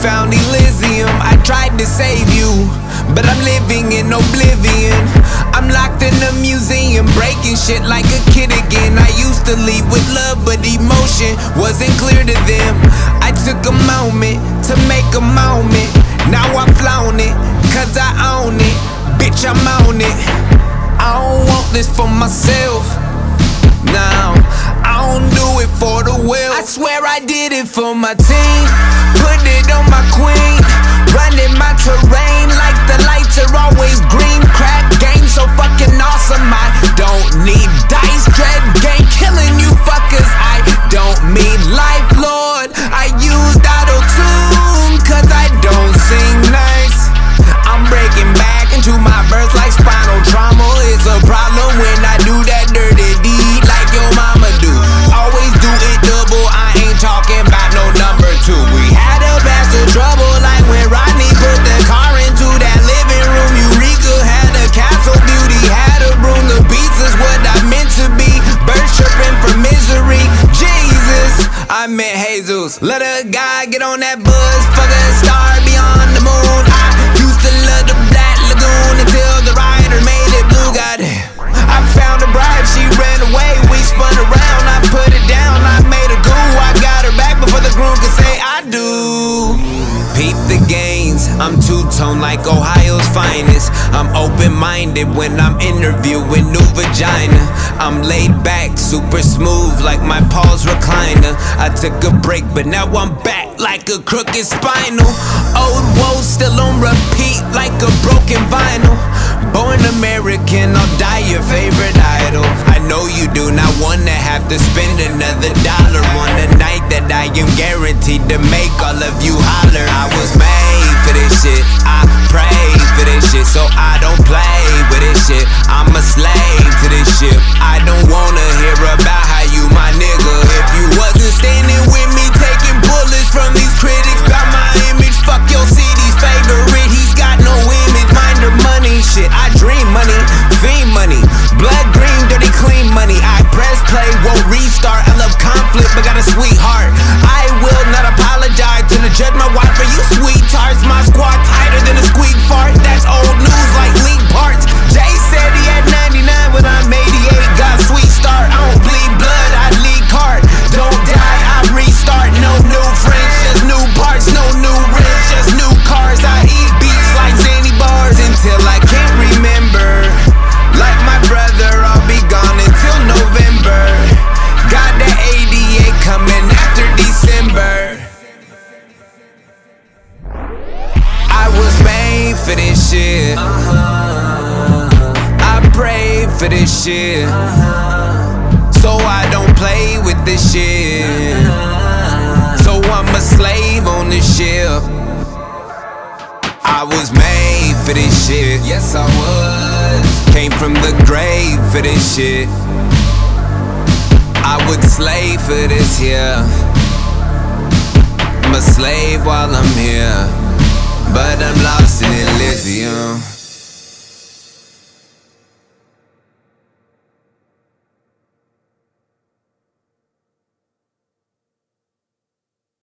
Elysium. I tried to save you, but I'm living in oblivion. I'm locked in a museum, breaking shit like a kid again. I used to lead with love, but emotion wasn't clear to them. I took a moment to make a moment. Now I'm flown it, cause I own it. Bitch, I'm on it. I don't want this for myself. Now, I don't do it for the will. I swear I did it for my team. Put it on my queen. Running my terrain like the lights are always green. Crack game so fucking awesome. I don't need finest. I'm open minded when I'm interviewing new vagina. I'm laid back, super smooth like my Paul's recliner. I took a break, but now I'm back like a crooked spinal. Old woe still on repeat like a broken vinyl. Born American, I'll die your favorite idol. I know you do not wanna have to spend another dollar on a night that I am guaranteed to make so I shit. I pray for this shit. Uh-huh. So I don't play with this shit. Uh-huh. So I'm a slave on this ship. I was made for this shit. Yes, I was. Came from the grave for this shit. I would slave for this here. I'm a slave while I'm here. But I'm lost in Elysium.